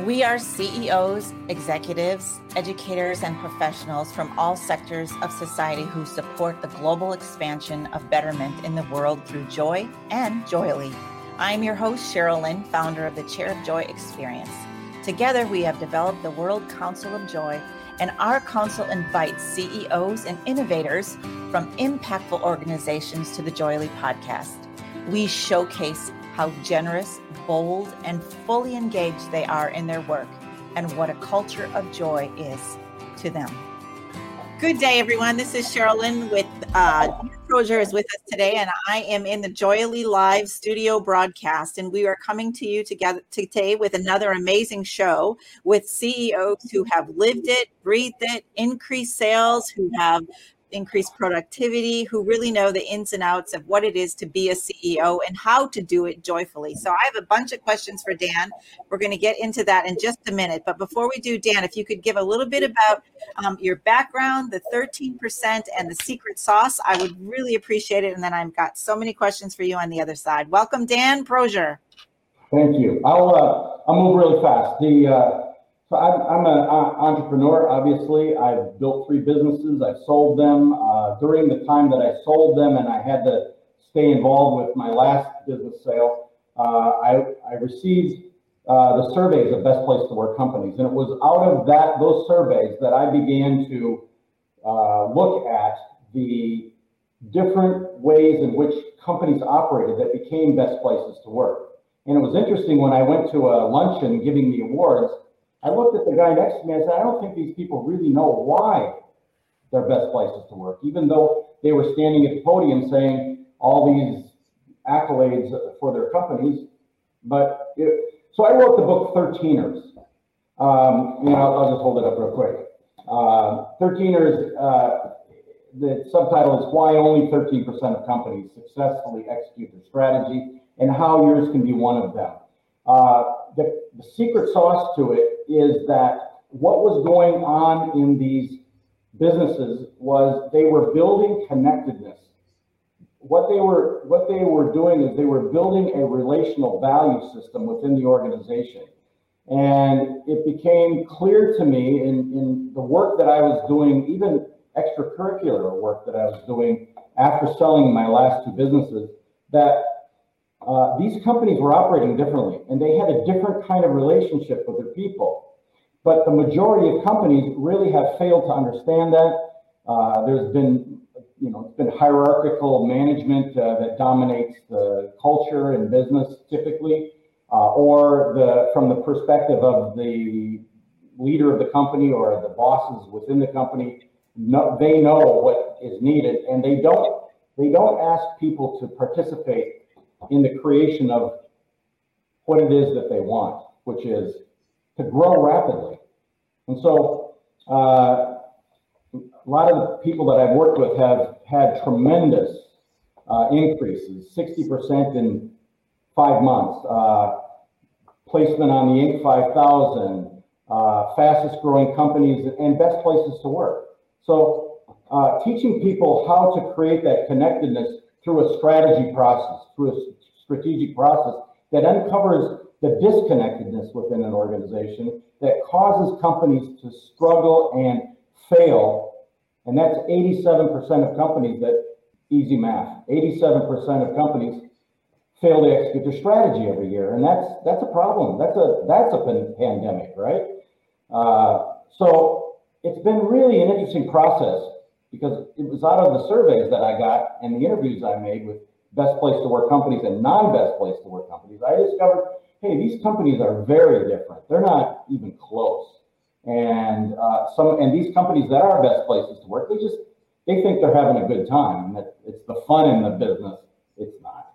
We are CEOs, executives, educators, and professionals from all sectors of society who support the global expansion of betterment in the world through joy and JOYELY. I'm your host, Sheryl Lynn, founder of the Chair of Joy Experience. Together, we have developed the World Council of Joy, and our council invites CEOs and innovators from impactful organizations to the JOYELY podcast. We showcase how generous, bold, and fully engaged they are in their work and what a culture of joy is to them. Good day, everyone. This is Sheryl Lynn with uh, Prosser is with us today, and I am in the JOYELY Live studio broadcast. And we are coming to you together today with another amazing show with CEOs who have lived it, breathed it, increased sales, who have increase productivity, who really know the ins and outs of what it is to be a CEO and how to do it joyfully. So I have a bunch of questions for Dan. We're going to get into that in just a minute. But before we do, Dan, if you could give a little bit about um, your background, the 13% and the secret sauce, I would really appreciate it. And then I've got so many questions for you on the other side. Welcome, Dan Prosser. Thank you. I'll uh, I'll move really fast. The uh, so I'm, I'm an entrepreneur, obviously. I've built three businesses. I've sold them. Uh, during the time that I sold them and I had to stay involved with my last business sale, uh, I, I received uh, the surveys of best place to work companies. And it was out of that those surveys that I began to uh, look at the different ways in which companies operated that became best places to work. And it was interesting when I went to a luncheon giving the awards, I looked at the guy next to me. I said, I don't think these people really know why they're best places to work, even though they were standing at the podium saying all these accolades for their companies. But it, so I wrote the book 13ers. Um, and I'll, I'll, just hold it up real quick. Uh, 13ers, uh, the subtitle is Why Only 13% of Companies Successfully Execute Their Strategy and How Yours Can Be One of Them. Uh, the, the secret sauce to it is that what was going on in these businesses was they were building connectedness. What they were what they were doing is they were building a relational value system within the organization. And it became clear to me in, in the work that I was doing, even extracurricular work that I was doing after selling my last two businesses, that uh, these companies were operating differently and they had a different kind of relationship with their people. But the majority of companies really have failed to understand that. Uh, there's been, you know, it's been hierarchical management uh, that dominates the culture and business typically, uh, or the from the perspective of the leader of the company or the bosses within the company. No, they know what is needed, and they don't. They don't ask people to participate in the creation of what it is that they want, which is to grow rapidly. And so uh, a lot of the people that I've worked with have had tremendous uh, increases, 60% in five months, uh, placement on the Inc. 5000, uh, fastest growing companies, and best places to work. So uh, teaching people how to create that connectedness through a strategy process, through a strategic process that uncovers the disconnectedness within an organization that causes companies to struggle and fail. And that's 87% of companies that, easy math, 87% of companies fail to execute their strategy every year. And that's, that's a problem. That's a, that's a pandemic, right? Uh, so it's been really an interesting process because it was out of the surveys that I got and the interviews I made with best place to work companies and non-best place to work companies, I discovered, hey, these companies are very different. They're not even close. And uh, some and these companies that are best places to work, they just they think they're having a good time that it's the fun in the business. It's not.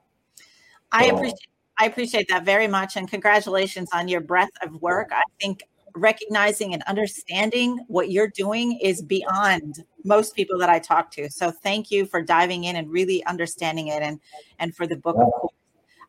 I appreciate I appreciate that very much and congratulations on your breadth of work. I think recognizing and understanding what you're doing is beyond most people that I talk to. So thank you for diving in and really understanding it and and for the book course.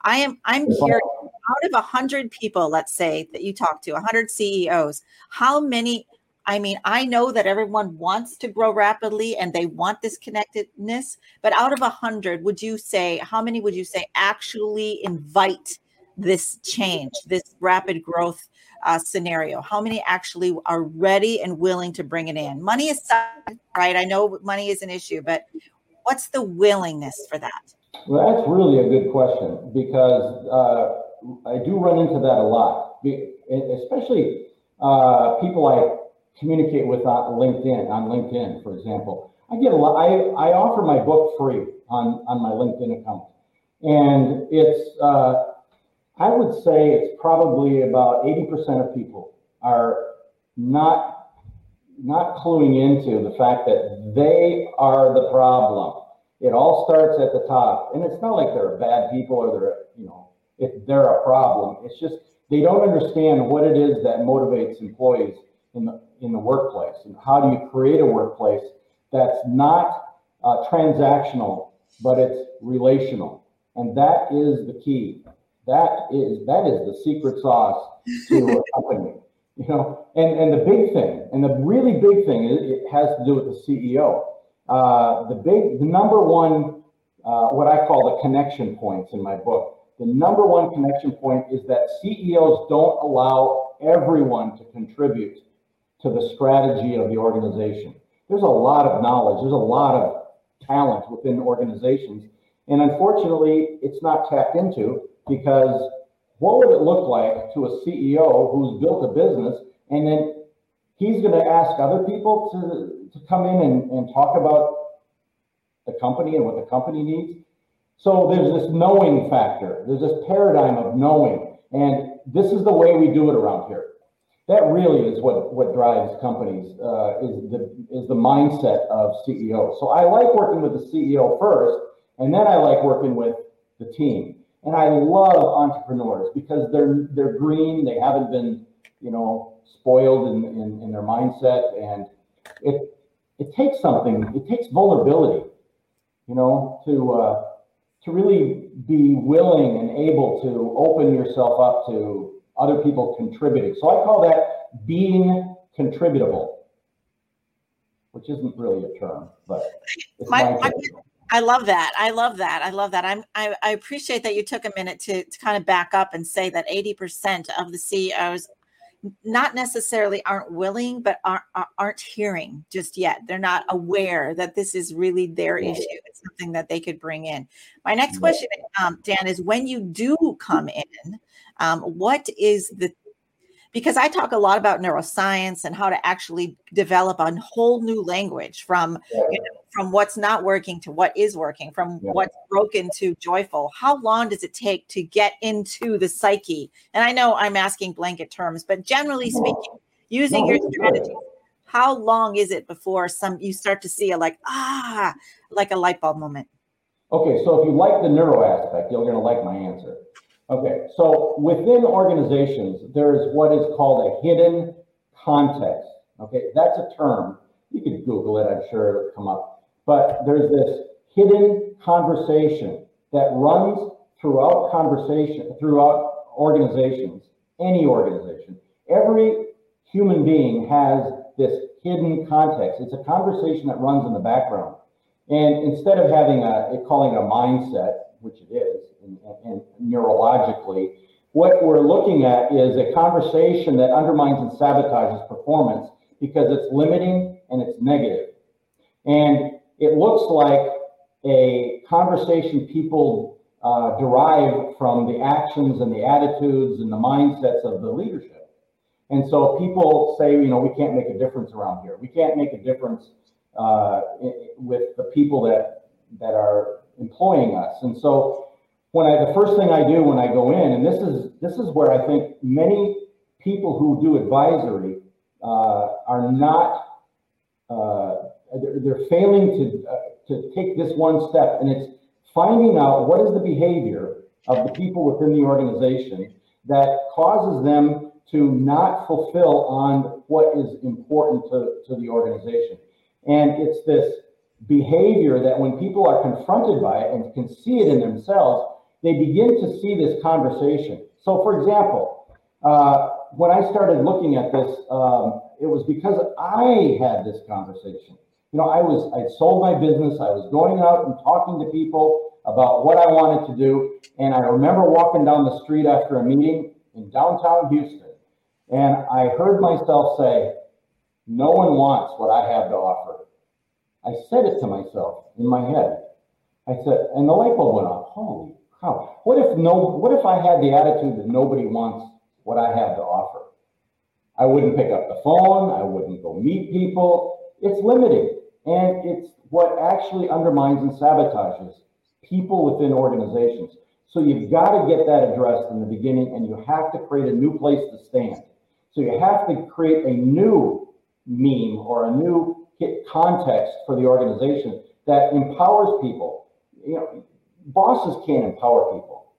I am I'm curious out of a hundred people, let's say that you talk to, a hundred CEOs, how many I mean, I know that everyone wants to grow rapidly and they want this connectedness, but out of a hundred, would you say how many would you say actually invite this change, this rapid growth uh, scenario? How many actually are ready and willing to bring it in? Money aside, right? I know money is an issue, but what's the willingness for that? Well, that's really a good question because uh, I do run into that a lot, especially uh, people I communicate with on LinkedIn. On LinkedIn, for example, I get a lot. I, I offer my book free on on my LinkedIn account, and it's uh, I would say it's probably about eighty percent of people are not not cluing into the fact that they are the problem it all starts at the top. And it's not like they're bad people or they're, you know, if they're a problem. It's just they don't understand what it is that motivates employees in the in the workplace and how do you create a workplace that's not uh, transactional but it's relational and that is the key that is that is the secret sauce to a company you know and and the big thing and the really big thing is it has to do with the ceo uh, the big, the number one, uh, what I call the connection points in my book. The number one connection point is that CEOs don't allow everyone to contribute to the strategy of the organization. There's a lot of knowledge, there's a lot of talent within organizations. And unfortunately, it's not tapped into because what would it look like to a CEO who's built a business and then he's going to ask other people to to come in and, and talk about the company and what the company needs. So there's this knowing factor. There's this paradigm of knowing. And this is the way we do it around here. That really is what, what drives companies, uh, is, the, is the mindset of CEOs. So I like working with the CEO first, and then I like working with the team. And I love entrepreneurs because they're they're green, they haven't been, you know, spoiled in, in, in their mindset. And it it takes something, it takes vulnerability, you know, to uh, to really be willing and able to open yourself up to other people contributing. So I call that being contributable, which isn't really a term, but my, my I love that. I love that. I love that. I'm, I, I appreciate that you took a minute to, to kind of back up and say that 80% of the CEOs not necessarily aren't willing, but aren't, aren't hearing just yet. They're not aware that this is really their issue. It's something that they could bring in. My next question, um, Dan, is when you do come in, um, what is the because I talk a lot about neuroscience and how to actually develop a whole new language from you know, from what's not working to what is working, from yeah. what's broken to joyful. How long does it take to get into the psyche? And I know I'm asking blanket terms, but generally speaking, using your strategy, how long is it before some you start to see a like ah like a light bulb moment? Okay, so if you like the neuro aspect, you're going to like my answer. Okay, so within organizations, there's what is called a hidden context. Okay, that's a term. You can Google it, I'm sure it'll come up. But there's this hidden conversation that runs throughout conversation, throughout organizations, any organization. Every human being has this hidden context. It's a conversation that runs in the background. And instead of having a, calling it a mindset, which it is, and, and neurologically, what we're looking at is a conversation that undermines and sabotages performance because it's limiting and it's negative. And it looks like a conversation people uh, derive from the actions and the attitudes and the mindsets of the leadership. And so people say, you know, we can't make a difference around here. We can't make a difference uh, with the people that that are employing us. And so when I the first thing I do when I go in, and this is this is where I think many people who do advisory uh, are not uh, they're, they're, failing to uh, to take this one step, and it's finding out what is the behavior of the people within the organization that causes them to not fulfill on what is important to, to the organization. And it's this behavior that when people are confronted by it and can see it in themselves, they begin to see this conversation. So, for example, uh, when I started looking at this, um, it was because I had this conversation. You know, I was I sold my business. I was going out and talking to people about what I wanted to do. And I remember walking down the street after a meeting in downtown Houston, and I heard myself say, No one wants what I have to offer. I said it to myself in my head. I said, and the light bulb went off. Holy cow. What if no what if I had the attitude that nobody wants what I have to offer? I wouldn't pick up the phone, I wouldn't go meet people. It's limiting. And it's what actually undermines and sabotages people within organizations. So you've got to get that addressed in the beginning and you have to create a new place to stand. So you have to create a new meme or a new context for the organization that empowers people. You know, bosses can't empower people.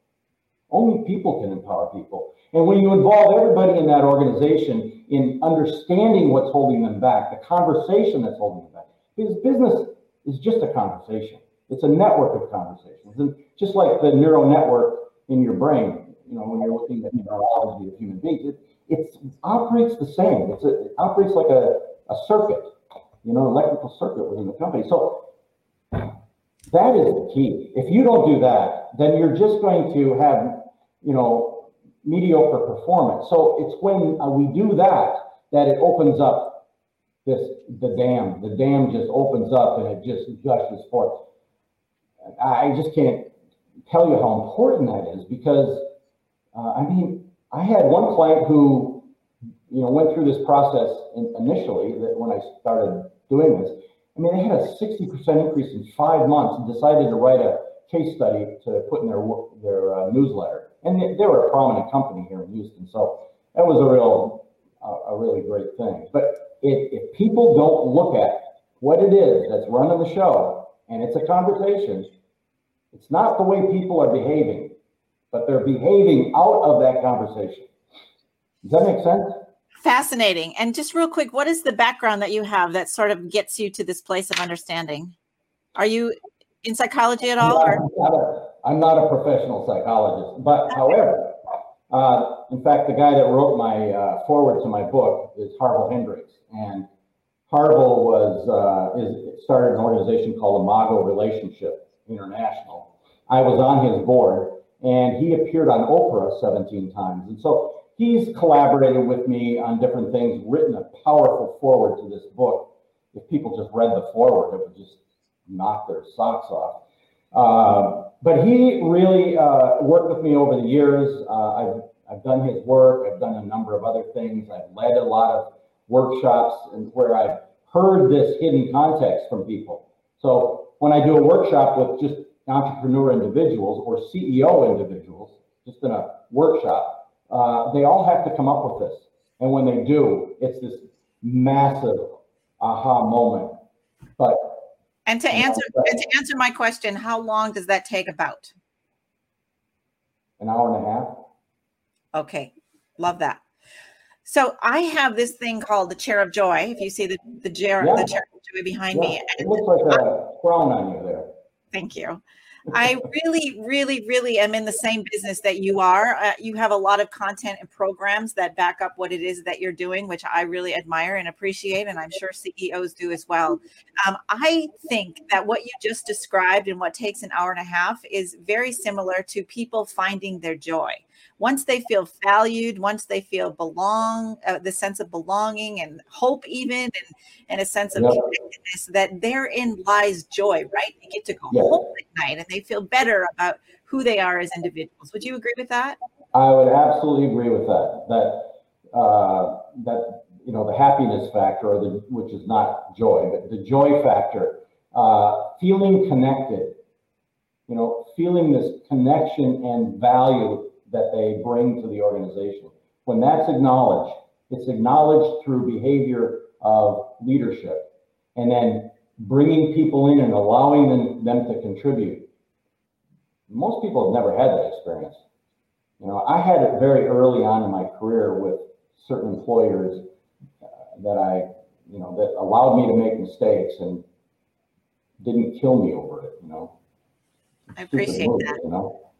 Only people can empower people. And when you involve everybody in that organization in understanding what's holding them back, the conversation that's holding them back, because business is just a conversation. It's a network of conversations. And just like the neural network in your brain, you know, when you're looking at neurology of human beings, it, it operates the same. A, it operates like a, a circuit, you know, electrical circuit within the company. So that is the key. If you don't do that, then you're just going to have, you know, mediocre performance. So it's when uh, we do that that it opens up this the dam. The dam just opens up and it just gushes forth. I just can't tell you how important that is because uh, I mean I had one client who you know went through this process in, initially that when I started doing this. I mean they had a 60% increase in five months and decided to write a case study to put in their their uh, newsletter. And they, they, were a prominent company here in Houston, so that was a real uh, a really great thing. But if, if people don't look at what it is that's running the show, and it's a conversation, it's not the way people are behaving, but they're behaving out of that conversation. Does that make sense? Fascinating. And just real quick, what is the background that you have that sort of gets you to this place of understanding? Are you in psychology at all? I'm not, a, I'm not a professional psychologist, but however, uh, in fact, the guy that wrote my uh, foreword to my book is Harville Hendrix, and Harville was uh, is started an organization called Imago Relationship International. I was on his board, and he appeared on Oprah 17 times, and so he's collaborated with me on different things, written a powerful foreword to this book. If people just read the foreword, it would just knock their socks off. Uh, but he really uh, worked with me over the years. Uh, I've, I've done his work. I've done a number of other things. I've led a lot of workshops and where I've heard this hidden context from people. So when I do a workshop with just entrepreneur individuals or CEO individuals, just in a workshop, uh, they all have to come up with this. And when they do, it's this massive aha moment. But and to answer and to answer my question, how long does that take about? An hour and a half. Okay. Love that. So I have this thing called the chair of joy. If you see the the chair, yeah. the chair of joy behind yeah. me. It looks like a crown on you there. Thank you. I really, really, really am in the same business that you are. Uh, you have a lot of content and programs that back up what it is that you're doing, which I really admire and appreciate, and I'm sure CEOs do as well. Um, I think that what you just described and what takes an hour and a half is very similar to people finding their joy once they feel valued, once they feel belong, uh, the sense of belonging and hope, even and, and a sense of connectedness, that therein lies joy, right? They get to go home at night and they feel better about who they are as individuals. Would you agree with that? I would absolutely agree with that. That uh, that you know the happiness factor, or the which is not joy, but the joy factor, uh, feeling connected. You know, feeling this connection and value that they bring to the organization. When that's acknowledged, it's acknowledged through behavior of leadership and then bringing people in and allowing them, them to contribute. Most people have never had that experience. You know, I had it very early on in my career with certain employers uh, that I, you know, that allowed me to make mistakes and didn't kill me over it, you know. I appreciate that. You know?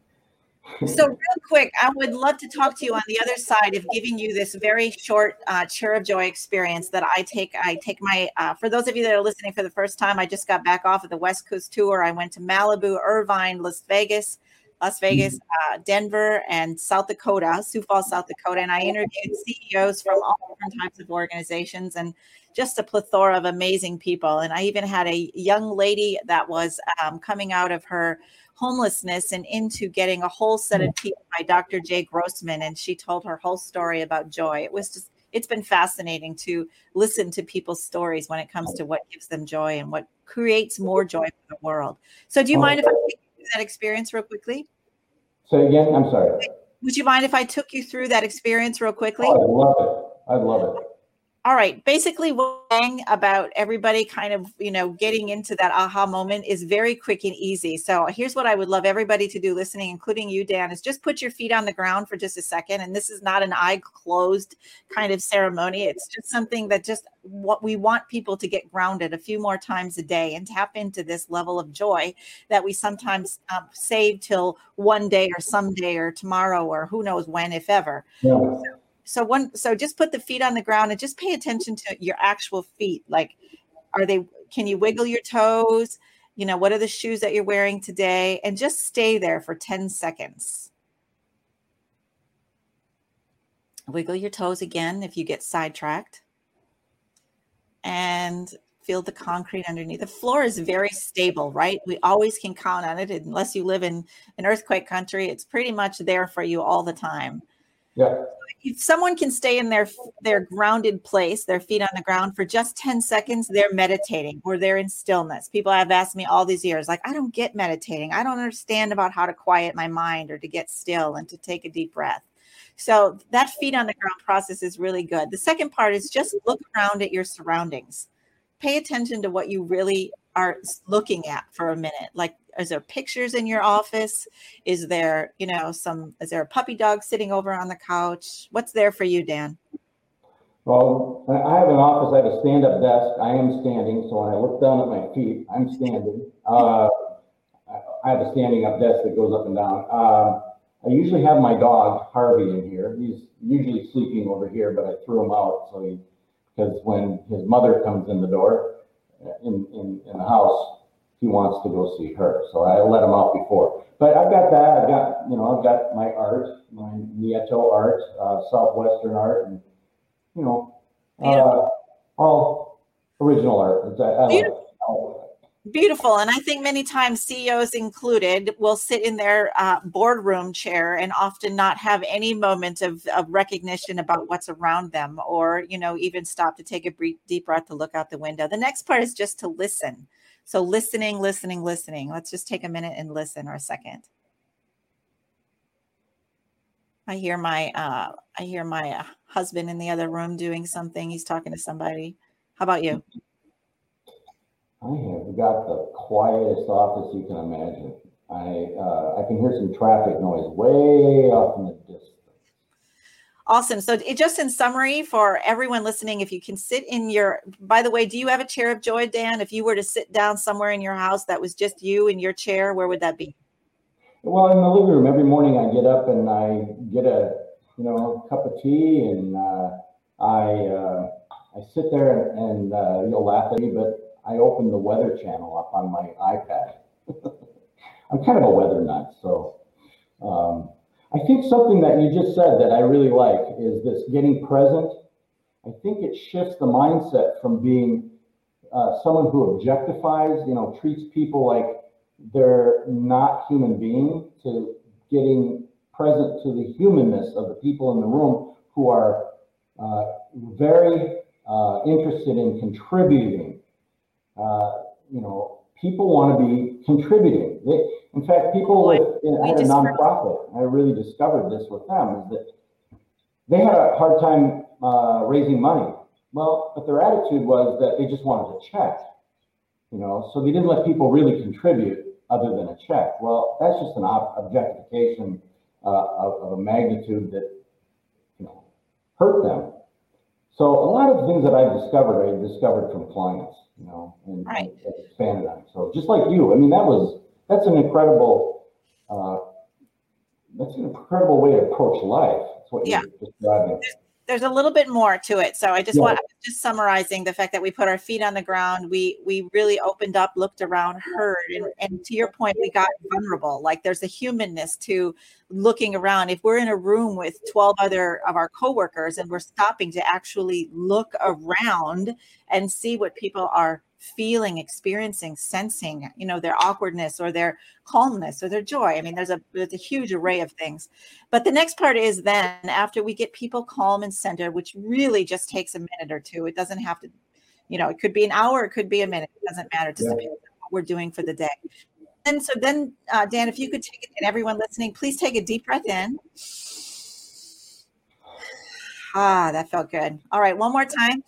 So, real quick, I would love to talk to you on the other side of giving you this very short uh, cheer of joy experience that I take. I take my, uh, for those of you that are listening for the first time, I just got back off of the West Coast tour. I went to Malibu, Irvine, Las Vegas, Las Vegas, mm-hmm. uh, Denver, and South Dakota, Sioux Falls, South Dakota. And I interviewed CEOs from all different types of organizations and just a plethora of amazing people. And I even had a young lady that was um, coming out of her homelessness and into getting a whole set of teeth by Dr. Jay Grossman. And she told her whole story about joy. It was just, it's been fascinating to listen to people's stories when it comes to what gives them joy and what creates more joy for the world. So, do you mind if I take you through that experience real quickly? Say again. I'm sorry. Would you mind if I took you through that experience real quickly? Oh, I love it. I love it all right basically what about everybody kind of you know getting into that aha moment is very quick and easy. So here's what i would love everybody to do listening including you dan is just put your feet on the ground for just a second. And this is not an eye closed kind of ceremony. It's just something that just what we want people to get grounded a few more times a day and tap into this level of joy that we sometimes um, save till one day or someday or tomorrow or who knows when if ever. Yeah. so, so one so just put the feet on the ground and just pay attention to your actual feet. Like are they can you wiggle your toes? You know what are the shoes that you're wearing today? And just stay there for 10 seconds. Wiggle your toes again if you get sidetracked. And feel the concrete underneath. The floor is very stable right? We always can count on it. Unless you live in an earthquake country it's pretty much there for you all the time yeah. If someone can stay in their their grounded place, their feet on the ground for just 10 seconds, they're meditating or they're in stillness. People have asked me all these years, like, I don't get meditating. I don't understand about how to quiet my mind or to get still and to take a deep breath. So that feet on the ground process is really good. The second part is just look around at your surroundings. Pay attention to what you really are looking at for a minute. Like is there pictures in your office? Is there you know some is there a puppy dog sitting over on the couch? What's there for you dan? Well i have an office i have a stand-up desk. I am standing so when i look down at my feet i'm standing. Uh, i have a standing up desk that goes up and down. Uh, i usually have my dog harvey in here. He's usually sleeping over here but i threw him out so he because when his mother comes in the door in, in, in the house he wants to go see her. So I let him out before. But I've got that. I've got, you know, I've got my art, my Nieto art, uh, Southwestern art, and, you know, uh, all original art. I, I Beautiful. Beautiful. And I think many times CEOs included will sit in their uh, boardroom chair and often not have any moment of, of recognition about what's around them or, you know, even stop to take a brief, deep breath to look out the window. The next part is just to listen so listening, listening, listening. Let's just take a minute and listen or a second. I hear my uh, I hear my uh, husband in the other room doing something. He's talking to somebody. How about you? I have got the quietest office you can imagine. I uh, I can hear some traffic noise way off in the distance. Awesome. So, it, just in summary for everyone listening, if you can sit in your, by the way, do you have a chair of joy, Dan? If you were to sit down somewhere in your house that was just you in your chair, where would that be? Well, in the living room. Every morning I get up and I get a, you know, cup of tea and uh, I uh, I sit there and, and uh, you'll laugh at me, but I open the weather channel up on my iPad. I'm kind of a weather nut, so. Um, I think something that you just said that I really like is this getting present. I think it shifts the mindset from being uh, someone who objectifies, you know, treats people like they're not human beings to getting present to the humanness of the people in the room who are uh, very uh, interested in contributing. Uh, you know, people want to be contributing. They, in fact, people with I had a nonprofit. I really discovered this with them is that they had a hard time uh, raising money. Well, but their attitude was that they just wanted a check, you know. So they didn't let people really contribute other than a check. Well, that's just an ob- objectification uh, of, of, a magnitude that you know hurt them. So a lot of things that I've discovered, I discovered from clients, you know, and, right. and expanded on. So just like you, I mean, that was that's an incredible uh, that's an incredible way to approach life. That's what yeah. you're describing. There's, a little bit more to it. So I just yeah. want just summarizing the fact that we put our feet on the ground. We we really opened up, looked around, heard, and, and to your point, we got vulnerable. Like there's a humanness to looking around. If we're in a room with 12 other of our coworkers and we're stopping to actually look around and see what people are feeling, experiencing, sensing, you know, their awkwardness or their calmness or their joy. I mean, there's a there's a huge array of things. But the next part is then after we get people calm and centered, which really just takes a minute or two. It doesn't have to, you know, it could be an hour, it could be a minute. It doesn't matter. It just yeah. depends on what we're doing for the day. And so then, uh, Dan, if you could take it, and everyone listening, please take a deep breath in. Ah, that felt good. All right, one more time.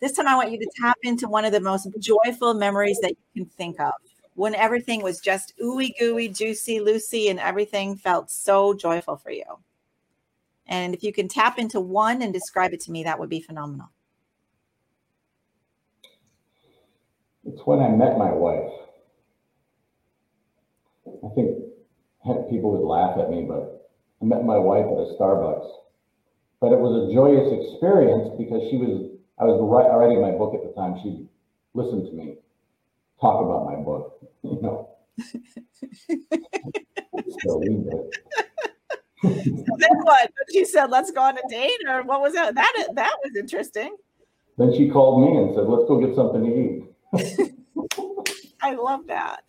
This time, I want you to tap into one of the most joyful memories that you can think of when everything was just ooey gooey, juicy, loosey, and everything felt so joyful for you. And if you can tap into one and describe it to me, that would be phenomenal. It's when I met my wife. I think people would laugh at me, but I met my wife at a Starbucks. But it was a joyous experience because she was I was writing my book at the time. She listened to me talk about my book, you know. so then what? She said, "Let's go on a date," or what was that? That that was interesting. Then she called me and said, "Let's go get something to eat." I love that.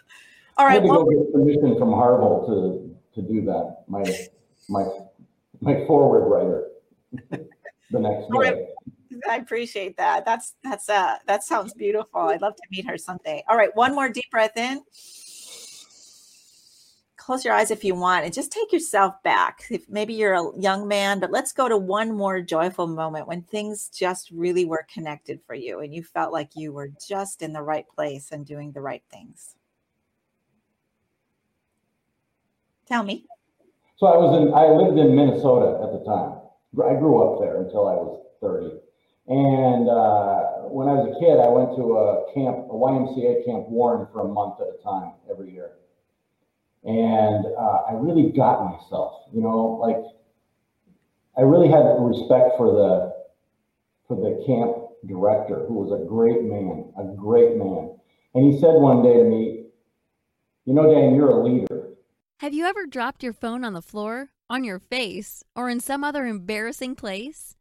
All right, I had to well, go get permission from Harville to to do that. My my my foreword writer the next day. Right. I appreciate that. That's that's uh that sounds beautiful. I'd love to meet her someday. All right, one more deep breath in. Close your eyes if you want and just take yourself back. If maybe you're a young man, but let's go to one more joyful moment when things just really were connected for you and you felt like you were just in the right place and doing the right things. Tell me. So I was in I lived in Minnesota at the time. I grew up there until I was 30. And uh, when I was a kid, I went to a camp, a YMCA Camp Warren for a month at a time every year. And uh, I really got myself, you know, like I really had respect for the for the camp director, who was a great man, a great man. And he said one day to me, "You know, Dan, you're a leader." Have you ever dropped your phone on the floor, on your face, or in some other embarrassing place?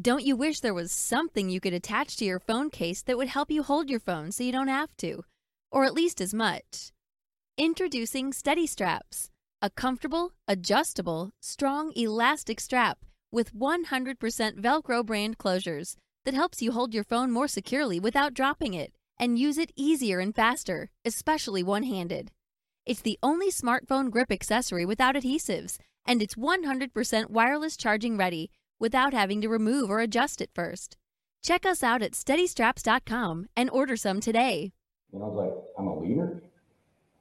Don't you wish there was something you could attach to your phone case that would help you hold your phone so you don't have to? Or at least as much? Introducing Steady Straps, a comfortable, adjustable, strong, elastic strap with 100% Velcro brand closures that helps you hold your phone more securely without dropping it and use it easier and faster, especially one handed. It's the only smartphone grip accessory without adhesives, and it's 100% wireless charging ready without having to remove or adjust it first. Check us out at steadystraps.com and order some today. And I was like, I'm a leader?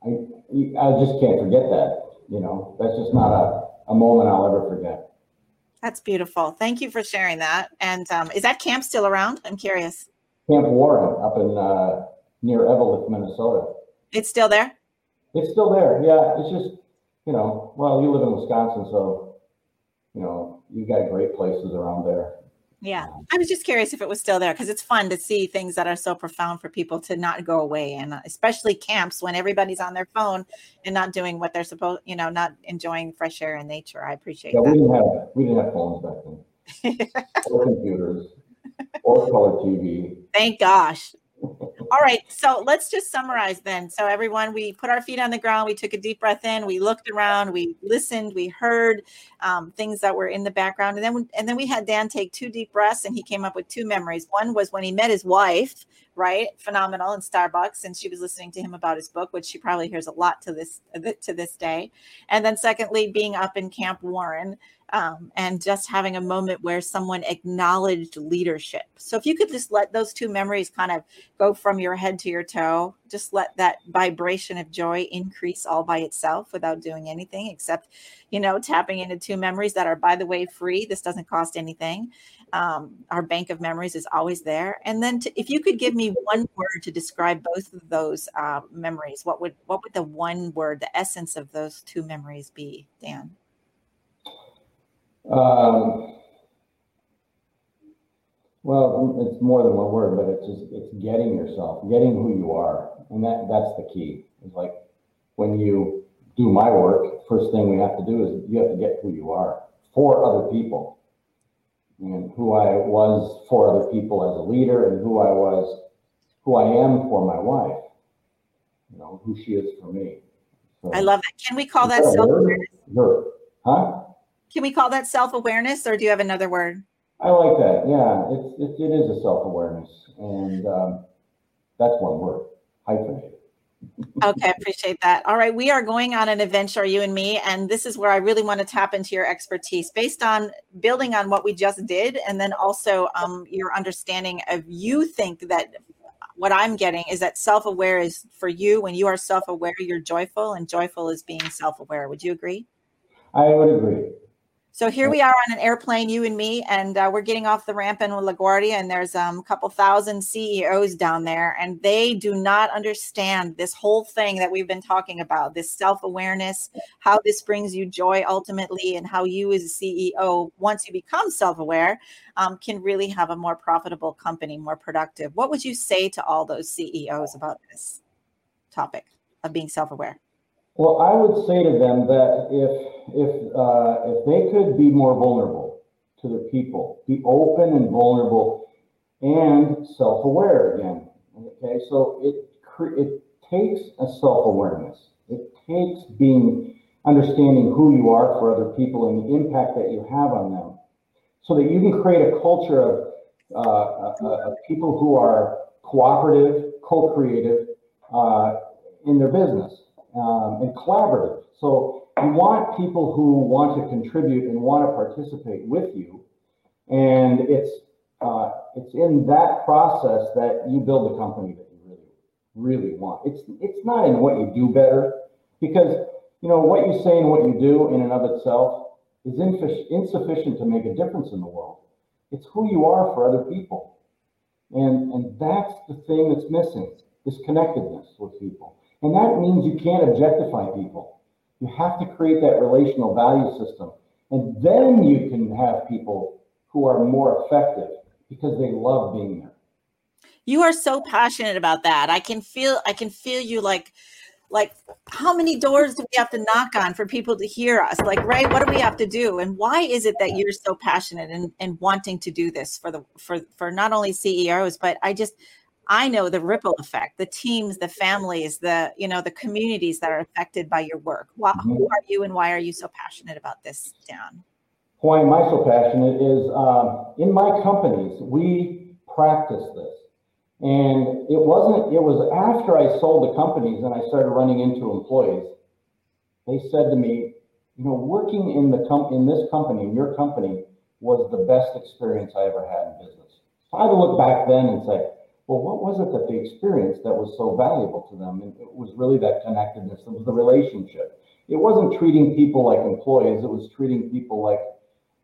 I, I just can't forget that. You know, that's just not a, a moment I'll ever forget. That's beautiful. Thank you for sharing that. And um, is that camp still around? I'm curious. Camp Warren up in uh, near Eveleth, Minnesota. It's still there? It's still there. Yeah. It's just, you know, well, you live in Wisconsin, so, you know, you got great places around there. Yeah. I was just curious if it was still there because it's fun to see things that are so profound for people to not go away. And uh, especially camps when everybody's on their phone and not doing what they're supposed, you know, not enjoying fresh air and nature. I appreciate yeah, that. We didn't have, we didn't have phones back then or computers or color TV. Thank gosh. All right. So let's just summarize then. So, everyone, we put our feet on the ground. We took a deep breath in. We looked around. We listened. We heard um, things that were in the background. And then, and then we had Dan take two deep breaths and he came up with two memories. One was when he met his wife, right? Phenomenal in Starbucks. And she was listening to him about his book, which she probably hears a lot to this, to this day. And then, secondly, being up in Camp Warren um, and just having a moment where someone acknowledged leadership. So if you could just let those two memories kind of go from your head to your toe. Just let that vibration of joy increase all by itself without doing anything except, you know, tapping into two memories that are, by the way, free. This doesn't cost anything. Um, our bank of memories is always there. And then, to, if you could give me one word to describe both of those uh, memories, what would what would the one word, the essence of those two memories be, Dan? Um, well, it's more than one word, but it's just it's getting yourself, getting who you are, and that that's the key. It's like when you do my work, first thing we have to do is you have to get who you are for other people, and who I was for other people as a leader, and who I was, who I am for my wife. You know who she is for me. So, I love that. Can we call that self awareness? Huh? Can we call that self awareness, or do you have another word? I like that. Yeah, it's, it, it is a self awareness, and um, that's one word hyphenated. okay, I appreciate that. All right, we are going on an adventure, you and me, and this is where I really want to tap into your expertise based on building on what we just did, and then also um, your understanding of you think that what I'm getting is that self aware is for you. When you are self aware, you're joyful, and joyful is being self aware. Would you agree? I would agree. So here we are on an airplane, you and me, and uh, we're getting off the ramp in LaGuardia, and there's um, a couple thousand CEOs down there, and they do not understand this whole thing that we've been talking about this self awareness, how this brings you joy ultimately, and how you, as a CEO, once you become self aware, um, can really have a more profitable company, more productive. What would you say to all those CEOs about this topic of being self aware? Well, I would say to them that if if uh, if they could be more vulnerable to their people, be open and vulnerable, and self-aware again. Okay, so it it takes a self-awareness. It takes being understanding who you are for other people and the impact that you have on them, so that you can create a culture of, uh, of people who are cooperative, co-creative uh, in their business um, and collaborative. So you want people who want to contribute and want to participate with you, and it's uh, it's in that process that you build the company that you really really want. It's it's not in what you do better, because you know what you say and what you do in and of itself is insufficient to make a difference in the world. It's who you are for other people, and and that's the thing that's missing: is connectedness with people. And that means you can't objectify people. You have to create that relational value system. And then you can have people who are more effective because they love being there. You are so passionate about that. I can feel I can feel you like like how many doors do we have to knock on for people to hear us like right what do we have to do and why is it that you're so passionate and, and wanting to do this for the for for not only ceos but i just I know the ripple effect, the teams, the families, the you know the communities that are affected by your work. Why, mm-hmm. Who are you, and why are you so passionate about this, Dan? Why am I so passionate? Is uh, in my companies we practice this, and it wasn't. It was after I sold the companies and I started running into employees. They said to me, you know, working in the com- in this company, in your company, was the best experience I ever had in business. So I had to look back then and say well, what was it that they experienced that was so valuable to them? And it was really that connectedness, it was the relationship. It wasn't treating people like employees, it was treating people like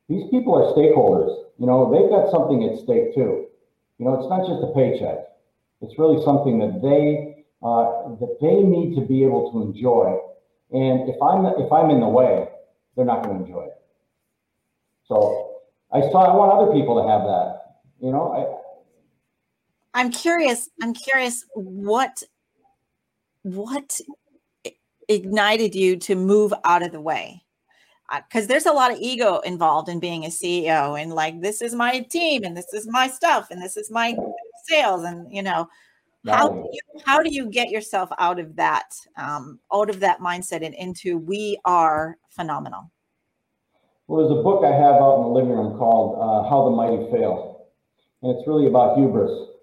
these people are stakeholders. You know, they've got something at stake too. You know, it's not just a paycheck. It's really something that they uh, that they need to be able to enjoy. And if I'm if I'm in the way, they're not going to enjoy it. So I saw I want other people to have that. You know, I, I'm curious. I'm curious what what ignited you to move out of the way? Because uh, there's a lot of ego involved in being a CEO and like this is my team and this is my stuff and this is my sales and you know how do you, how do you get yourself out of that um, out of that mindset and into we are phenomenal well there's a book i have out in the living room called uh, how the mighty fail and it's really about hubris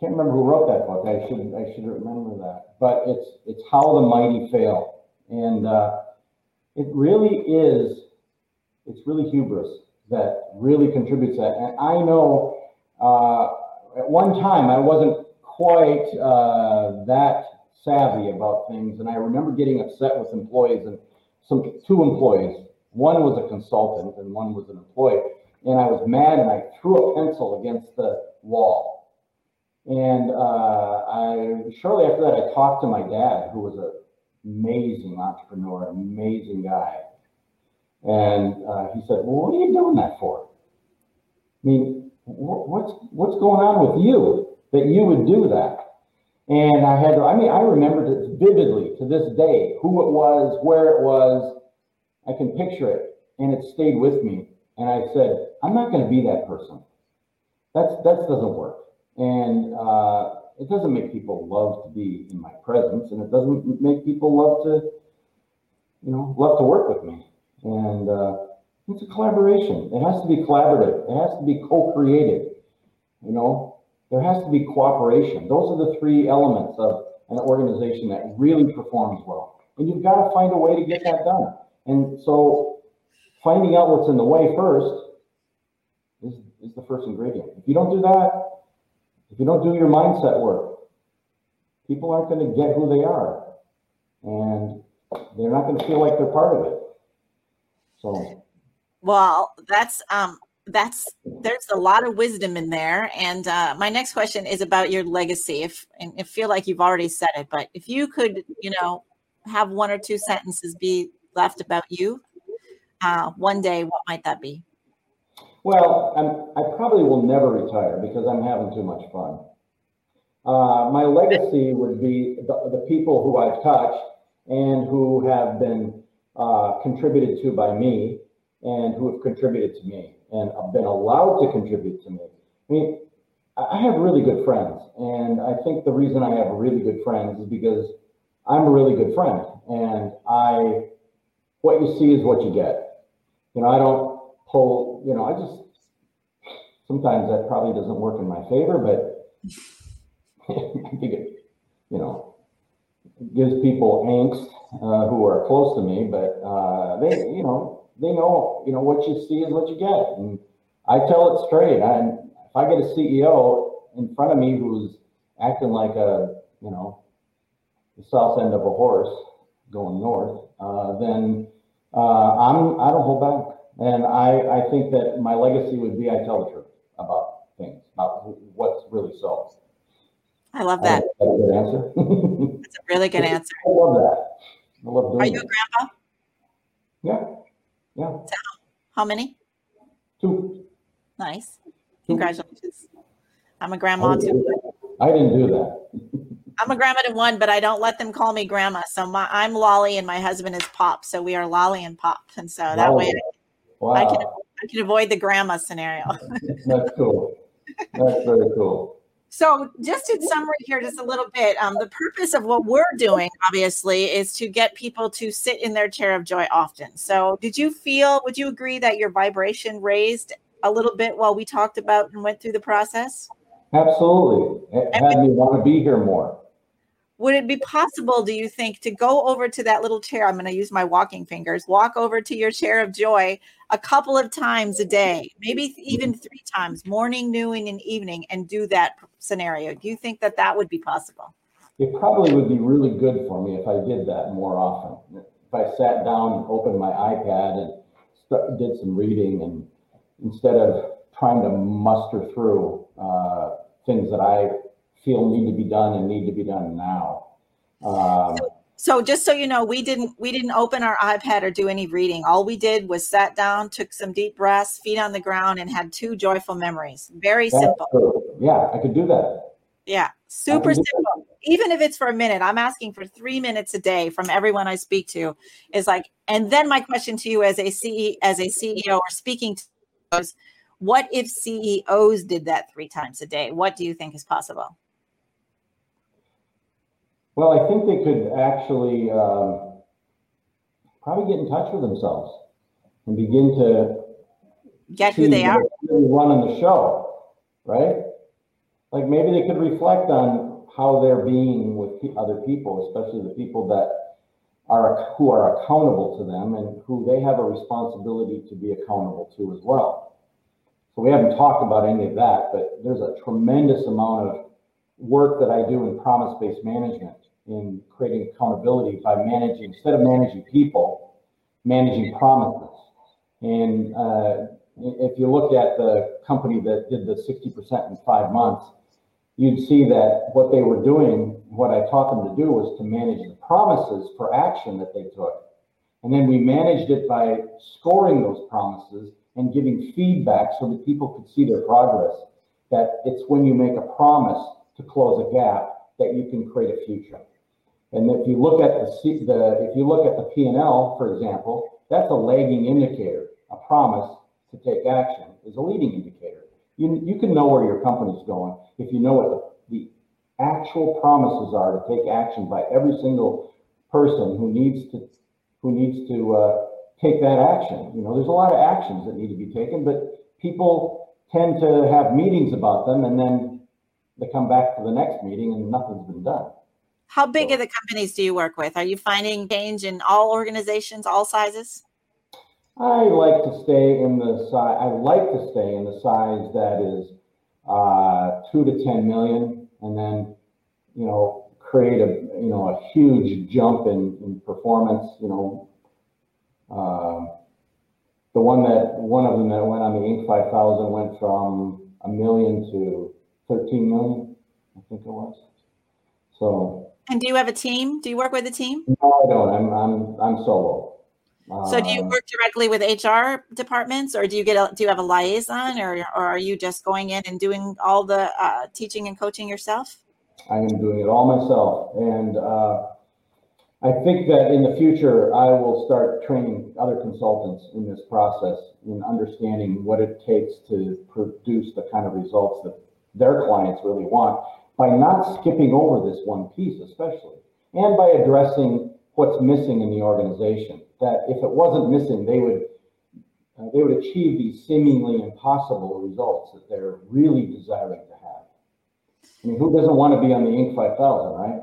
can't remember who wrote that book. I should I should remember that. But it's it's how the mighty fail, and uh, it really is. It's really hubris that really contributes that. And I know uh, at one time I wasn't quite uh, that savvy about things, and I remember getting upset with employees and some two employees. One was a consultant and one was an employee, and I was mad and I threw a pencil against the wall. And uh, I shortly after that, I talked to my dad, who was an amazing entrepreneur, amazing guy, and uh, he said, "Well, what are you doing that for? I mean, what's what's going on with you that you would do that?" And I had, to, I mean, I remembered it vividly to this day, who it was, where it was. I can picture it, and it stayed with me. And I said, I'm not going to be that person. That's that doesn't work, and uh, it doesn't make people love to be in my presence, and it doesn't make people love to, you know, love to work with me. And uh, it's a collaboration. It has to be collaborative. It has to be co-created. You know, there has to be cooperation. Those are the three elements of an organization that really performs well. And you've got to find a way to get that done. And so finding out what's in the way first is, is the first ingredient. If you don't do that, if you don't do your mindset work, people aren't going to get who they are. And they're not going to feel like they're part of it. So well, that's um that's there's a lot of wisdom in there. And uh, my next question is about your legacy. If and I feel like you've already said it, but if you could, you know, have one or two sentences be left about you, uh, one day, what might that be? Well, I'm, I probably will never retire because I'm having too much fun. Uh, my legacy would be the, the, people who I've touched and who have been uh, contributed to by me and who have contributed to me and have been allowed to contribute to me. I mean, I have really good friends, and I think the reason I have really good friends is because I'm a really good friend, and I, what you see is what you get. You know, I don't pull. You know, I just sometimes that probably doesn't work in my favor, but I think it, you know, gives people angst uh, who are close to me. But uh, they, you know, they know, you know, what you see is what you get. And I tell it straight. And if I get a CEO in front of me who's acting like a, you know, the south end of a horse going north, uh, then uh, I'm I don't hold back. And I, I think that my legacy would be I tell the truth about things, about what's really so. I love that. That's a good answer. That's a really good answer. I love that. I love doing Are you a grandpa? Yeah. Yeah. How many? Two. Nice. Congratulations. I'm a grandma too. I didn't do that. I'm a grandma to one, but I don't let them call me grandma. So my, I'm Lolly and my husband is Pop. So we are Lolly and Pop. And so that Lolly. way I, wow. I, can, I can avoid the grandma scenario. That's cool. That's very cool. So, just in summary here, just a little bit, um, the purpose of what we're doing, obviously, is to get people to sit in their chair of joy often. So, did you feel, would you agree that your vibration raised a little bit while we talked about and went through the process? Absolutely. It had me want to be here more would it be possible do you think to go over to that little chair i'm going to use my walking fingers walk over to your chair of joy a couple of times a day maybe even three times morning noon and evening and do that scenario? Do you think that that would be possible? It probably would be really good for me if i did that more often. If i sat down and opened my ipad and did some reading and instead of trying to muster through uh, things that i feel need to be done and need to be done now. Um, so just so you know, we didn't we didn't open our iPad or do any reading. All we did was sat down, took some deep breaths, feet on the ground, and had two joyful memories. Very simple. True. Yeah, I could do that. Yeah, super simple. Even if it's for a minute, I'm asking for three minutes a day from everyone I speak to. Is like, and then my question to you as a CE, as a CEO or speaking to those, what if CEOs did that three times a day? What do you think is possible? Well, I think they could actually um, probably get in touch with themselves and begin to get who they are running the show, right? Like maybe they could reflect on how they're being with other people, especially the people that are who are accountable to them and who they have a responsibility to be accountable to as well. So we haven't talked about any of that, but there's a tremendous amount of work that I do in promise-based management in creating accountability by managing, instead of managing people, managing promises. And uh, if you look at the company that did the 60% in five months, you'd see that what they were doing, what I taught them to do was to manage the promises for action that they took. And then we managed it by scoring those promises and giving feedback so that people could see their progress. That it's when you make a promise to close a gap that you can create a future. And if you look at the, the if you look at the P&L, for example, that's a lagging indicator. A promise to take action is a leading indicator. You, you can know where your company's going if you know what the, the actual promises are to take action by every single person who needs to who needs to uh, take that action. You know, there's a lot of actions that need to be taken, but people tend to have meetings about them and then they come back to the next meeting and nothing's been done. How big so, are the companies do you work with? Are you finding change in all organizations, all sizes? I like to stay in the size. I like to stay in the size that is uh, two to ten million, and then you know create a you know a huge jump in, in performance. You know, uh, the one that one of them that went on the Inc. 5000 went from a million to 13 million, I think it was. So. And do you have a team? Do you work with a team? No, I don't. I'm I'm I'm solo. So do you um, work directly with HR departments or do you get a, do you have a liaison or, or are you just going in and doing all the uh, teaching and coaching yourself? I am doing it all myself. And uh, I think that in the future, I will start training other consultants in this process in understanding what it takes to produce the kind of results that their clients really want by not skipping over this one piece, especially, and by addressing what's missing in the organization that if it wasn't missing, they would uh, they would achieve these seemingly impossible results that they're really desiring to have. I mean, who doesn't want to be on the Inc. 5000, right?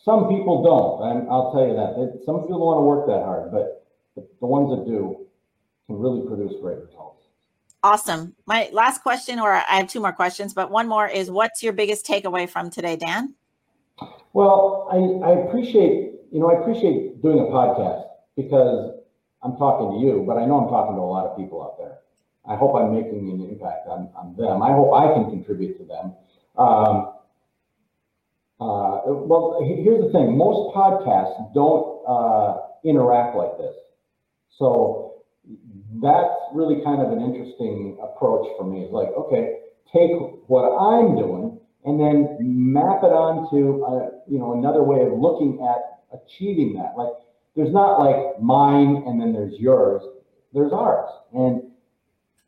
Some people don't, and I'll tell you that. Some people don't want to work that hard, but the ones that do can really produce great results. Awesome. My last question, or I have two more questions, but one more is what's your biggest takeaway from today, Dan? Well, I, I appreciate, you know, I appreciate doing a podcast because I'm talking to you, but I know I'm talking to a lot of people out there. I hope I'm making an impact on, on them. I hope I can contribute to them. Um, uh, well, here's the thing most podcasts don't uh, interact like this. So that's really kind of an interesting approach for me. It's like, okay, take what I'm doing and then map it onto, a, you know, another way of looking at achieving that. Like, there's not like mine and then there's yours. There's ours. And,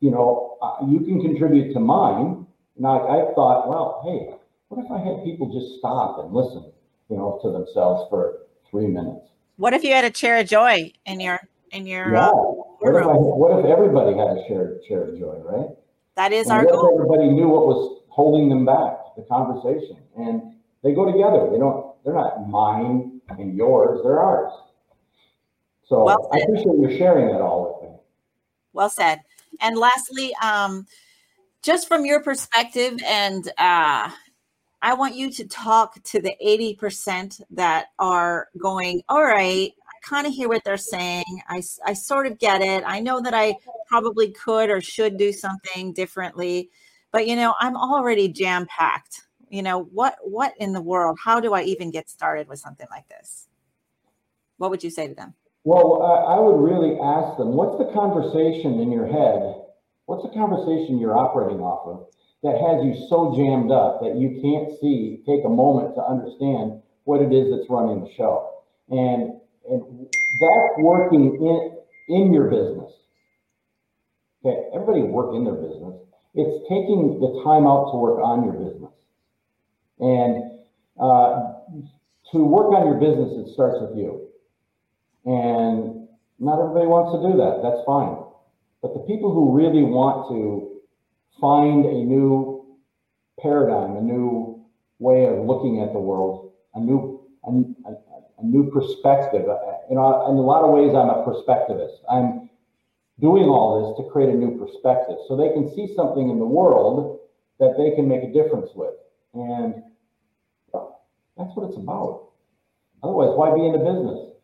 you know, uh, you can contribute to mine. And I, I thought, well, hey, what if I had people just stop and listen, you know, to themselves for three minutes? What if you had a chair of joy in your in your yeah. Uh, what, if I, what if everybody had a shared share of joy, right? That is and our what goal. If everybody knew what was holding them back, the conversation, and they go together. They don't. They're not mine and yours. They're ours. So well I appreciate you sharing that all with me. Well said. And lastly, um, just from your perspective, and uh, I want you to talk to the 80% that are going, all right, kind of hear what they're saying. I, I sort of get it. I know that I probably could or should do something differently, but you know, I'm already jam packed. You know, what, what in the world? How do I even get started with something like this? What would you say to them? Well, I, I would really ask them, what's the conversation in your head? What's the conversation you're operating off of that has you so jammed up that you can't see, take a moment to understand what it is that's running the show? And, and that's working in, in your business. Okay, everybody work in their business. It's taking the time out to work on your business. And uh, to work on your business, it starts with you. And not everybody wants to do that. That's fine. But the people who really want to find a new paradigm, a new way of looking at the world, a new a, a, a new perspective. Uh, you know, in a lot of ways, I'm a perspectivist. I'm doing all this to create a new perspective so they can see something in the world that they can make a difference with. And That's what it's about. Otherwise, why be in the business?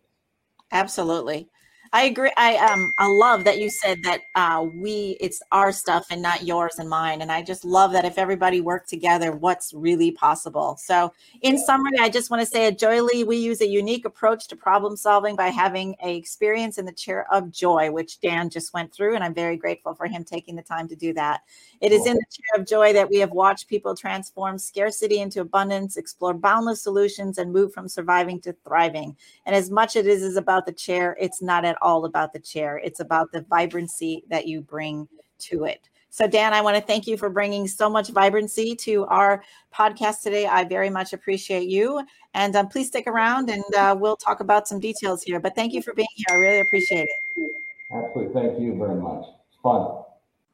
Absolutely. I agree. I um I love that you said that uh, we it's our stuff and not yours and mine. And I just love that if everybody worked together, what's really possible. So, in summary, I just want to say at JOYELY, we use a unique approach to problem solving by having a experience in the chair of joy, which Dan just went through, and I'm very grateful for him taking the time to do that. It is in the chair of joy that we have watched people transform scarcity into abundance, explore boundless solutions, and move from surviving to thriving. And as much as it is about the chair, it's not at all about the chair. It's about the vibrancy that you bring to it. So, Dan, I want to thank you for bringing so much vibrancy to our podcast today. I very much appreciate you. And um, please stick around and uh, we'll talk about some details here. But thank you for being here. I really appreciate it. Absolutely. Thank you very much. It's fun.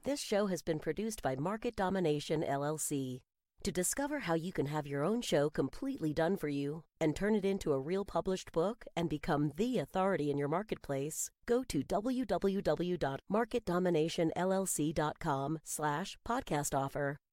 This show has been produced by Market Domination LLC. To discover how you can have your own show completely done for you and turn it into a real published book and become the authority in your marketplace, go to www.marketdominationllc.com slash podcast offer.